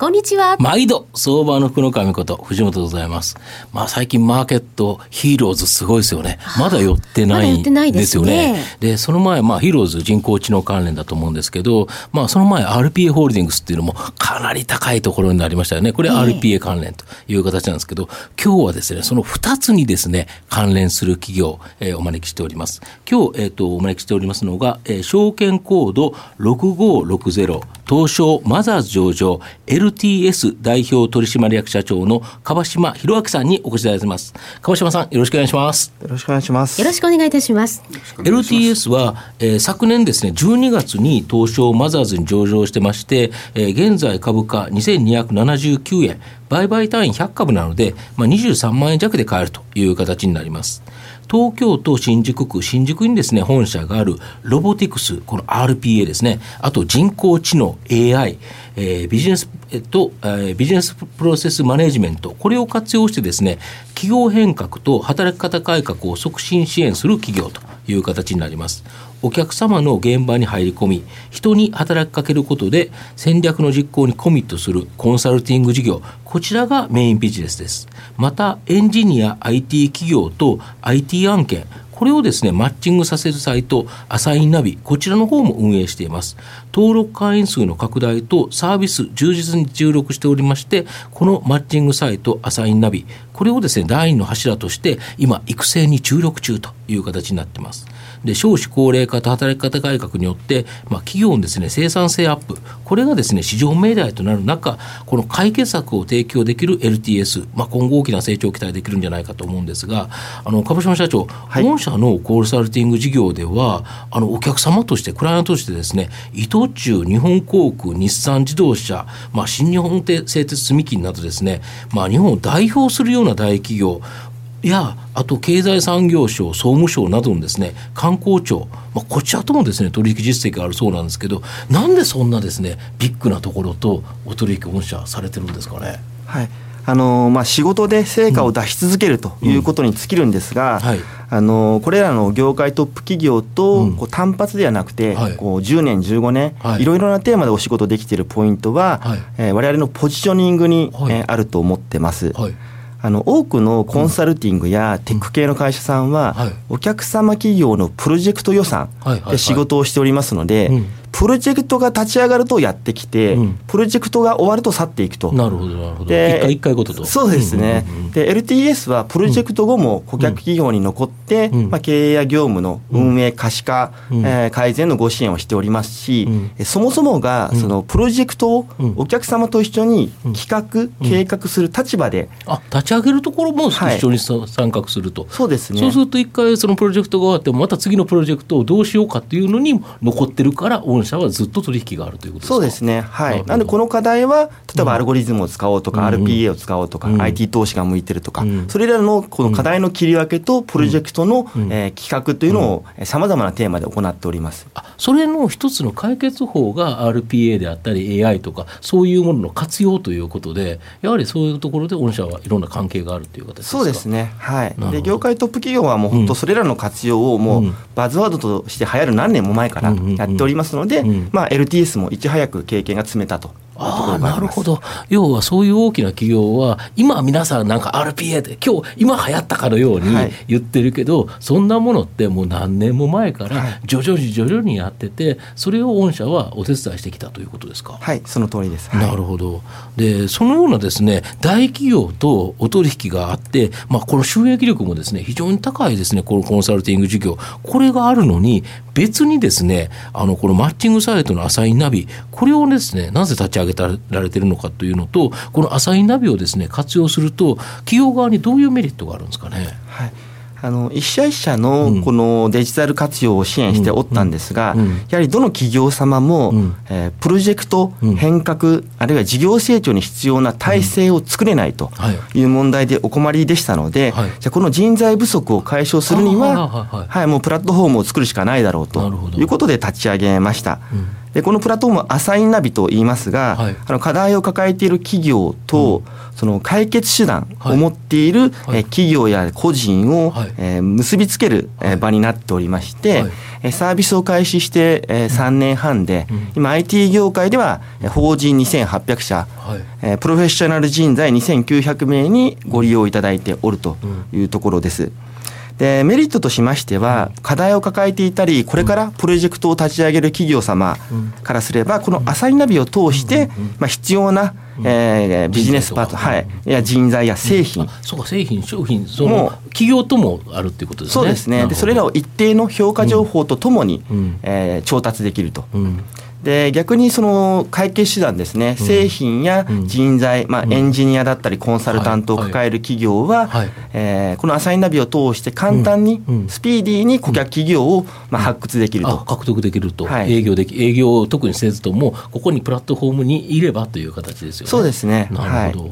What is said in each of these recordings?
こんにちは。毎度、相場の福の神こと、藤本でございます。まあ最近マーケット、ヒーローズすごいですよね。まだ寄ってないんですよね。で、その前、まあヒーローズ人工知能関連だと思うんですけど、まあその前 RPA ホールディングスっていうのもかなり高いところになりましたよね。これ RPA 関連という形なんですけど、今日はですね、その2つにですね、関連する企業、えー、お招きしております。今日、えっ、ー、と、お招きしておりますのが、えー、証券コード6560、東証マザーズ上場 LTS 代表取締役社長の川島博明さんにお越しいただいています。川島さん、よろしくお願いします。よろしくお願いします。よろしくお願いいたします。LTS は、えー、昨年ですね、12月に東証マザーズに上場してまして、えー、現在株価2279円、売買単位100株なので、まあ、23万円弱で買えるという形になります。東京都新宿区、新宿にですね、本社があるロボティクス、この RPA ですね、あと人工知能 AI、えー、ビジネスと、えー、ビジネスプロセスマネジメント、これを活用してですね、企業変革と働き方改革を促進支援する企業と。いう形になります。お客様の現場に入り込み、人に働きかけることで戦略の実行にコミットするコンサルティング事業、こちらがメインビジネスです。また、エンジニア IT 企業と IT 案件、これをですね、マッチングさせるサイト、アサインナビ、こちらの方も運営しています。登録会員数の拡大とサービス充実に注力しておりまして、このマッチングサイト、アサインナビ、これをですね、第二の柱として、今、育成に注力中という形になっています。で少子高齢化と働き方改革によって、まあ、企業のです、ね、生産性アップこれがです、ね、市場命題となる中この解決策を提供できる LTS、まあ、今後大きな成長を期待できるんじゃないかと思うんですがあの株島社長、はい、本社のコンサルティング事業ではあのお客様としてクライアントとしてですね伊藤忠日本航空日産自動車、まあ、新日本製鉄積金などですね、まあ、日本を代表するような大企業やあと経済産業省総務省などのですね観光庁、まあ、こちらともですね取引実績があるそうなんですけどなんでそんなですねビッグなところとお取引御社されてるんですかね？はい。あのまあ、仕事で成果を出し続けるということに尽きるんですが、うんはい、あのこれらの業界トップ企業と、こう単発ではなくて、はい、こう10年、15年、はい、いろいろなテーマでお仕事できているポイントは、はい。えー、我々のポジショニングに、はい、えー、あると思ってます。はいあの多くのコンサルティングやテック系の会社さんは、お客様企業のプロジェクト予算で仕事をしておりますので、プロジェクトが立ち上がるとやってきて、うん、プロジェクトが終わると去っていくと。なるほど、なるほど。で、一回一回ごとと。そうですね。うんうんうん、で、LTS はプロジェクト後も顧客企業に残って、うん、まあ、経営や業務の運営、可視化、うん、えー、改善のご支援をしておりますし、うん、そもそもが、そのプロジェクトをお客様と一緒に企画、計画する立場で。あ、立ち上げるところも一緒に、参画すると。そうですね。そうすると一回そのプロジェクトが終わっても、また次のプロジェクトをどうしようかっていうのに残ってるから、御社はずっと取引があるということそうですね、はい、なんでこの課題は、例えばアルゴリズムを使おうとか、うん、RPA を使おうとか、うん、IT 投資が向いてるとか、うん、それらのこの課題の切り分けと、プロジェクトの、うん、えー、企画というのを、さまざまなテーマで行っております。あそれの一つの解決法が RPA であったり、AI とか、そういうものの活用ということで、やはりそういうところで御社はいろんな関係があるという形ですか？そうですね、はい、で業界トップ企業はもう本当、それらの活用をもう、バズワードとして流行る何年も前からやっておりますので、まあ、LTS もいち早く経験が積めたとあなるほど。要はそういう大きな企業は、今皆さんなんか RPA で、今日、今流行ったかのように言ってるけど、はい、そんなものってもう何年も前から徐々に徐々にやってて、それを御社はお手伝いしてきたということですか？はい、その通りです。はい、なるほど。で、そのようなですね、大企業とお取引があって、まあ、この収益力もですね、非常に高いですね、このコンサルティング事業。これがあるのに、別にですね、あの、このマッチングサイトのアサインナビ、これをですね、なぜ立ち上げられてるのかというのと、このアサインナビをですね、活用すると、企業側にどういうメリットがあるんですかね？はいあの一社一社のこのデジタル活用を支援しておったんですが、やはりどの企業様も、えー、プロジェクト変革、あるいは事業成長に必要な体制を作れないとい。う問題でお困りでしたので、はい、じゃこの人材不足を解消するには、はい、もうプラットフォームを作るしかないだろうということで立ち上げました。でこのプラットフォームアサインナビと言いますが、はい、あの課題を抱えている企業と、うん、その解決手段を持っている、はい、企業や個人を、はい、えー、結びつける、え場になっておりまして、はい、サービスを開始して、えー、3年半で、うん、今 IT 業界では法人2800社、はい、えー、プロフェッショナル人材2900名にご利用いただいておるというところです。うんでメリットとしましては課題を抱えていたりこれからプロジェクトを立ち上げる企業様からすればこのアサイナビを通してまあ必要なえー、ビジネスパート、はい、いや人材や製品、そうか製品商品その企業ともあるっていうことですね。そうですね。でそれらを一定の評価情報とともに、うん、えー、調達できると、うん、で逆にその会計手段ですね、うん、製品や人材、まあ、エンジニアだったりコンサルタントを抱える企業は、はい。はい、えー、このアサインナビを通して簡単に、スピーディーに顧客企業を、まあ、発掘できると、獲得できると、はい、営業でき営業を特にせずともここにプラットフォームにいればという形ですよね。そうですね。なるほど、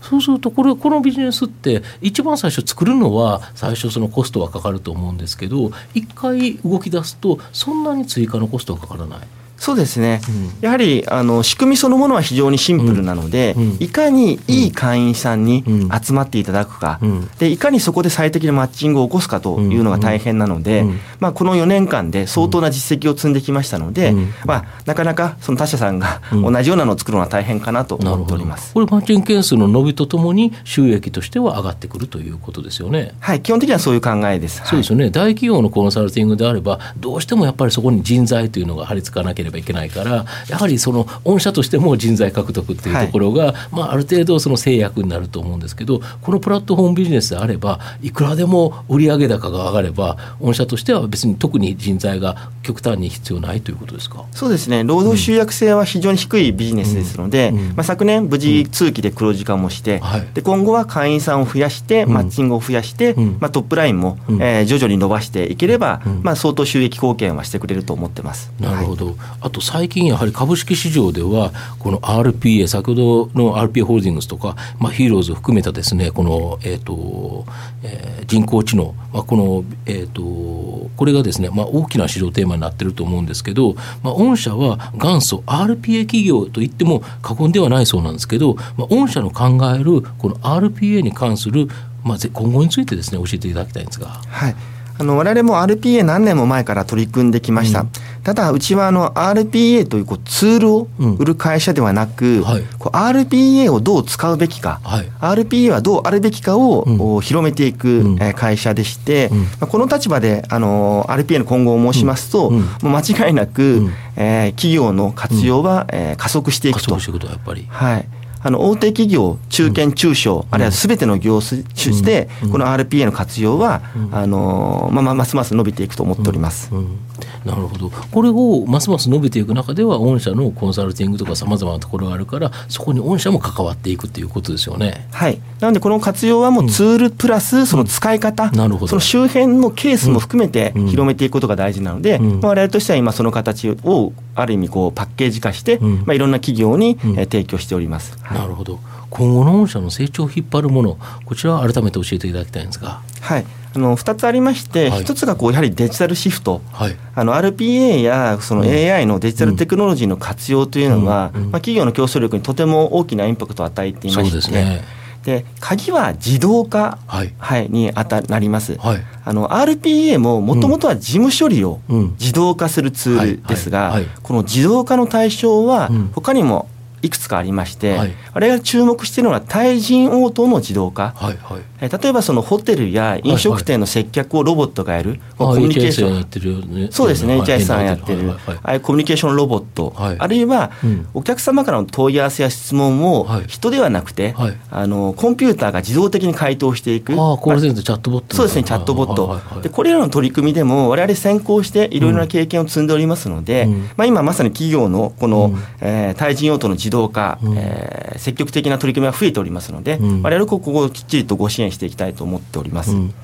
そうするとこれこのビジネスって一番最初作るのは最初そのコストはかかると思うんですけど一回動き出すとそんなに追加のコストはかからない。そうですね、うん、やはりあの仕組みそのものは非常にシンプルなので、うん、いかにいい会員さんに集まっていただくか、うん、でいかにそこで最適なマッチングを起こすかというのが大変なので、まあ、この4年間で相当な実績を積んできましたので、まあ、なかなかその他社さんが同じようなのを作るのは大変かなと思っております。これ、マッチング件数の伸びとともに収益としては上がってくるということですよね。はい、基本的にはそういう考えです。そうですよね、はい、大企業のコンサルティングであれば、どうしてもやっぱりそこに人材というのが張り付かなければいけないから、やはりその御社としても人材獲得っていうところが、はい、まあ、ある程度その制約になると思うんですけどこのプラットフォームビジネスであればいくらでも売上高が上がれば御社としては別に特に人材が極端に必要ないということですか？そうですね。労働集約性は非常に低いビジネスですので、うん。うん、まあ、昨年無事通期で黒字化もして、はい、で今後は会員さんを増やして、マッチングを増やして、まあ、トップラインも、えー、徐々に伸ばしていければ、まあ、相当収益貢献はしてくれると思ってます。なるほど、はい、あと最近やはり株式市場では、この RPA、先ほどの RPA ホールディングスとか、まあ、ヒーローズを含めたですね、この、えっ、ー、と、えー、人工知能、まあ、この、えっ、ー、と、これがですね、まあ、大きな市場テーマになっていると思うんですけど、まあ、御社は元祖 RPA 企業といっても過言ではないそうなんですけど、まあ、御社の考えるこの RPA に関する、まあ、今後についてですね、教えていただきたいんですが。はいあの我々も RPA 何年も前から取り組んできました、うん、ただうちはあの RPA というこうツールを売る会社ではなく、うんはい、こう RPA をどう使うべきか、はい、RPA はどうあるべきかを、うん、広めていく会社でして、まあ、この立場であの RPA の今後を申しますと、もう間違いなく、えー、企業の活用は、えー、加速していくと。加速していくとやっぱり。はいあの大手企業、中堅、中小、あるいはすべての業種で、この RPA の活用は、あのまあ、ますます伸びていくと思っております。なるほど。これをますます伸びていく中では御社のコンサルティングとかさまざまなところがあるからそこに御社も関わっていくということですよね。はい。なのでこの活用はもうツールプラスその使い方、うん、なるほど。その周辺のケースも含めて広めていくことが大事なので、うん、まあ、我々としては今その形をある意味こうパッケージ化して、うん、まあ、いろんな企業に、え提供しております。なるほど。今後の御社の成長を引っ張るものこちらは改めて教えていただきたいんですが。はいあの2つありまして、はい、1つがこうやはりデジタルシフト、はい、あの RPA やその AI のデジタルテクノロジーの活用というのは、うん。うん、まあ、企業の競争力にとても大きなインパクトを与えていまして、ね、で鍵は自動化、はい、はい、にあたなります、はい、あの RPA ももともとは事務処理を自動化するツールですが、この自動化の対象は他にもいくつかありまして、はい、あれが注目しているのは対人応答の自動化、はいはい、え例えばそのホテルや飲食店の接客をロボットがやる、はいはい、コミュニケーション、そうですね HI さんやってる、はいはい、ああいうコミュニケーションロボット、はい、あるいは、お客様からの問い合わせや質問を人ではなくて、はい、あのコンピューターが自動的に回答していく。ああコールセンターチャットボット。そうですねチャットボット、でこれらの取り組みでも我々先行していろいろな経験を積んでおりますので、うん、まあ、今まさに企業のこの、うん、えー、対人応答の自動化、うん、えー、積極的な取り組みが増えておりますので、うん、我々ここをきっちりとご支援していきたいと思っております。うん。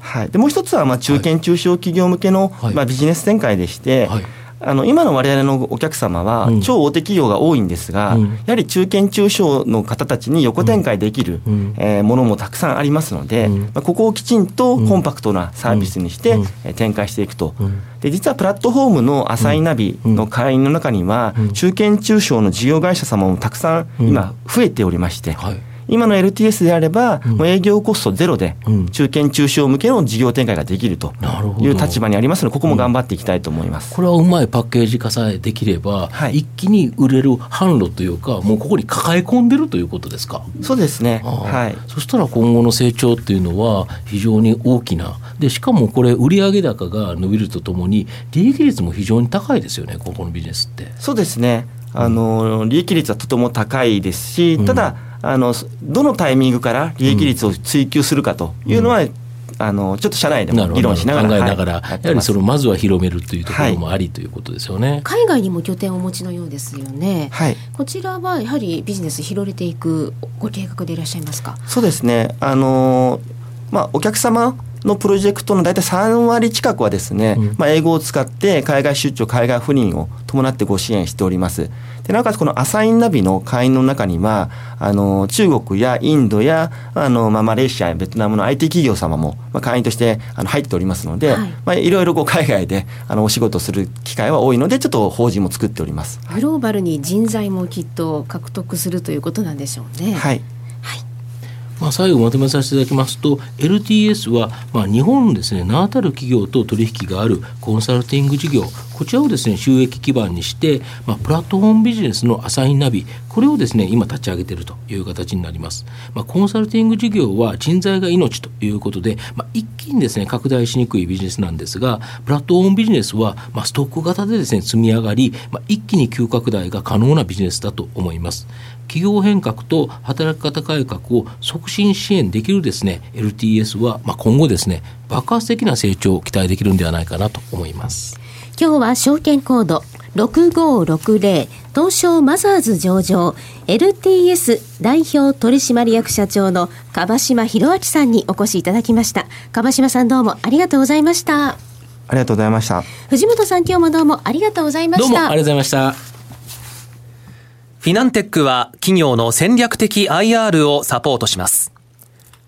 はい、でもう一つはまあ中堅中小企業向けの、まあ、ビジネス展開でして、はいあの今の我々のお客様は、超大手企業が多いんですが、うん、やはり中堅・中小の方たちに横展開できる、うん、えー、ものもたくさんありますので、うん、まあ、ここをきちんとコンパクトなサービスにして、うん、えー、展開していくと、で実はプラットフォームのアサイナビの会員の中には、中堅・中小の事業会社様もたくさん今、増えておりまして。はい今の LTS であれば、もう営業コストゼロで、中堅中小向けの事業展開ができるという立場にありますので、ここも頑張っていきたいと思います、これはうまいパッケージ化さえできれば、はい、一気に売れる販路というか、もうここに抱え込んでるということですか？そうですね、はい、そしたら今後の成長っていうのは、非常に大きな、でしかもこれ、売上高が伸びるとともに、利益率も非常に高いですよね、ここのビジネスって。そうですね。あの利益率はとても高いですし、ただ、あのどのタイミングから利益率を追求するかというのは、うん。あのちょっと社内でも議論しながら考えながら、はい、やはりそのまずは広めるというところもあり、はい、ということですよね。海外にも拠点をお持ちのようですよね、はい、こちらはやはりビジネス広げていくご計画でいらっしゃいますか？そうですね。あのまあお客様のプロジェクトの大体3割近くはですね、うん、まあ、英語を使って海外出張、海外赴任を伴ってご支援しております。でなおかつこのアサインナビの会員の中には、あの中国やインドやあの、まあ、マレーシアやベトナムの IT 企業様も、まあ、会員としてあの入っておりますので、はい。まあ、いろいろこう海外であのお仕事する機会は多いので、ちょっと法人も作っております。グローバルに人材もきっと獲得するということなんでしょうね。はいまあ、最後まとめさせていただきますと LTS は、まあ、日本ですね名だたる企業と取引があるコンサルティング事業。こちらをですね収益基盤にして、まあ、プラットフォームビジネスのアサインナビ。これをですね今立ち上げているという形になります、まあ、コンサルティング事業は人材が命ということで、まあ、一気にですね拡大しにくいビジネスなんですがプラットフォームビジネスは、まあ、ストック型でですね積み上がり、まあ、一気に急拡大が可能なビジネスだと思います。企業変革と働き方改革を促進支援できるですね LTS は、まあ、今後ですね爆発的な成長を期待できるんではないかなと思います。今日は証券コード6560東証マザーズ上場 LTS 代表取締役社長の樺島博明さんにお越しいただきました。樺島さんどうもありがとうございました。ありがとうございました。藤本さん今日もどうもありがとうございました。どうもありがとうございました。フィナンテックは企業の戦略的 IR をサポートします。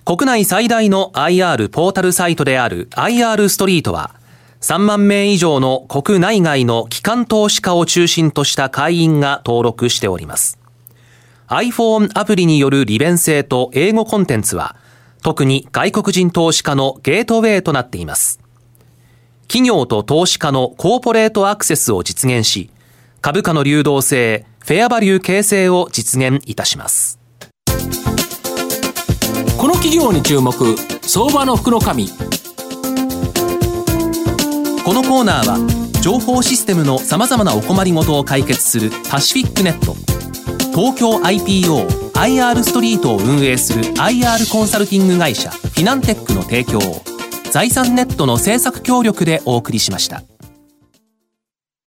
国内最大の IR ポータルサイトである IR ストリートは、3万名以上の国内外の機関投資家を中心とした会員が登録しております。iPhone アプリによる利便性と英語コンテンツは、特に外国人投資家のゲートウェイとなっています。企業と投資家のコーポレートアクセスを実現し、株価の流動性、フェアバリュー形成を実現いたします。この企業に注目。相場の福の神。このコーナーは情報システムのさまざまなお困りごとを解決するパシフィックネット。東京 IPOIR ストリートを運営する IR コンサルティング会社フィナンテックの提供を財産ネットの政策協力でお送りしました。